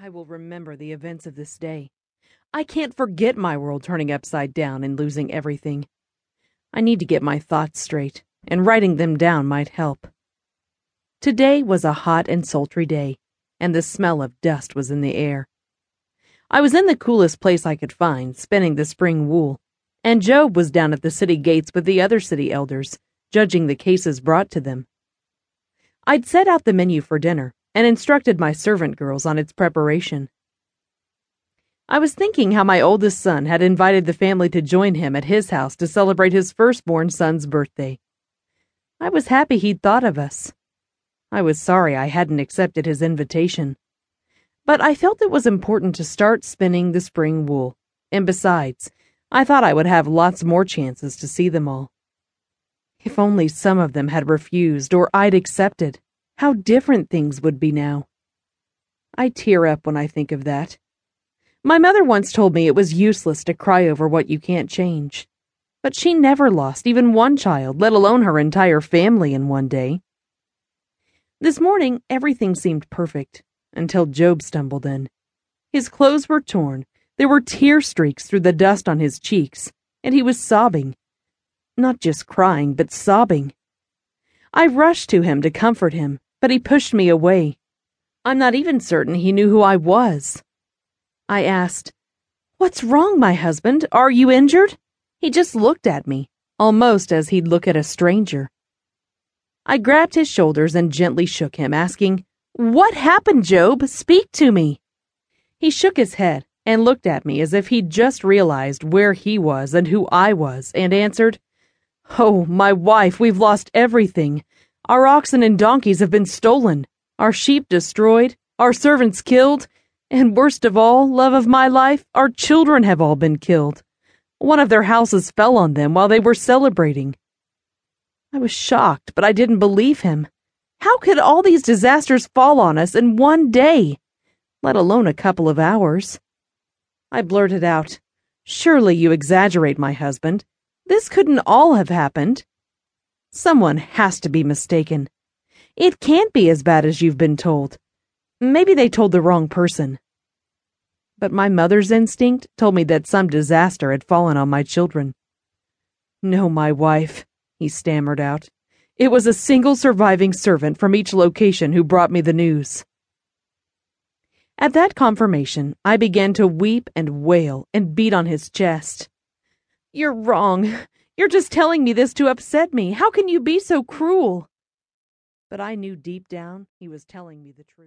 I will remember the events of this day. I can't forget my world turning upside down and losing everything. I need to get my thoughts straight, and writing them down might help. Today was a hot and sultry day, and the smell of dust was in the air. I was in the coolest place I could find, spinning the spring wool, and Job was down at the city gates with the other city elders, judging the cases brought to them. I'd set out the menu for dinner and instructed my servant girls on its preparation. I was thinking how my oldest son had invited the family to join him at his house to celebrate his firstborn son's birthday. I was happy he'd thought of us. I was sorry I hadn't accepted his invitation. But I felt it was important to start spinning the spring wool, and besides, I thought I would have lots more chances to see them all. If only some of them had refused or I'd accepted. How different things would be now. I tear up when I think of that. My mother once told me it was useless to cry over what you can't change. But she never lost even one child, let alone her entire family in one day. This morning, everything seemed perfect, until Job stumbled in. His clothes were torn, there were tear streaks through the dust on his cheeks, and he was sobbing. Not just crying, but sobbing. I rushed to him to comfort him, but he pushed me away. I'm not even certain he knew who I was. I asked, What's wrong, my husband? Are you injured? He just looked at me, almost as he'd look at a stranger. I grabbed his shoulders and gently shook him, asking, What happened, Job? Speak to me. He shook his head and looked at me as if he'd just realized where he was and who I was, and answered, Oh, my wife, we've lost everything. Our oxen and donkeys have been stolen, our sheep destroyed, our servants killed, and worst of all, love of my life, our children have all been killed. One of their houses fell on them while they were celebrating. I was shocked, but I didn't believe him. How could all these disasters fall on us in one day, let alone a couple of hours? I blurted out, Surely you exaggerate, my husband. This couldn't all have happened. Someone has to be mistaken. It can't be as bad as you've been told. Maybe they told the wrong person. But my mother's instinct told me that some disaster had fallen on my children. No, my wife, he stammered out. It was a single surviving servant from each location who brought me the news. At that confirmation, I began to weep and wail and beat on his chest. You're wrong. You're just telling me this to upset me. How can you be so cruel? But I knew deep down he was telling me the truth.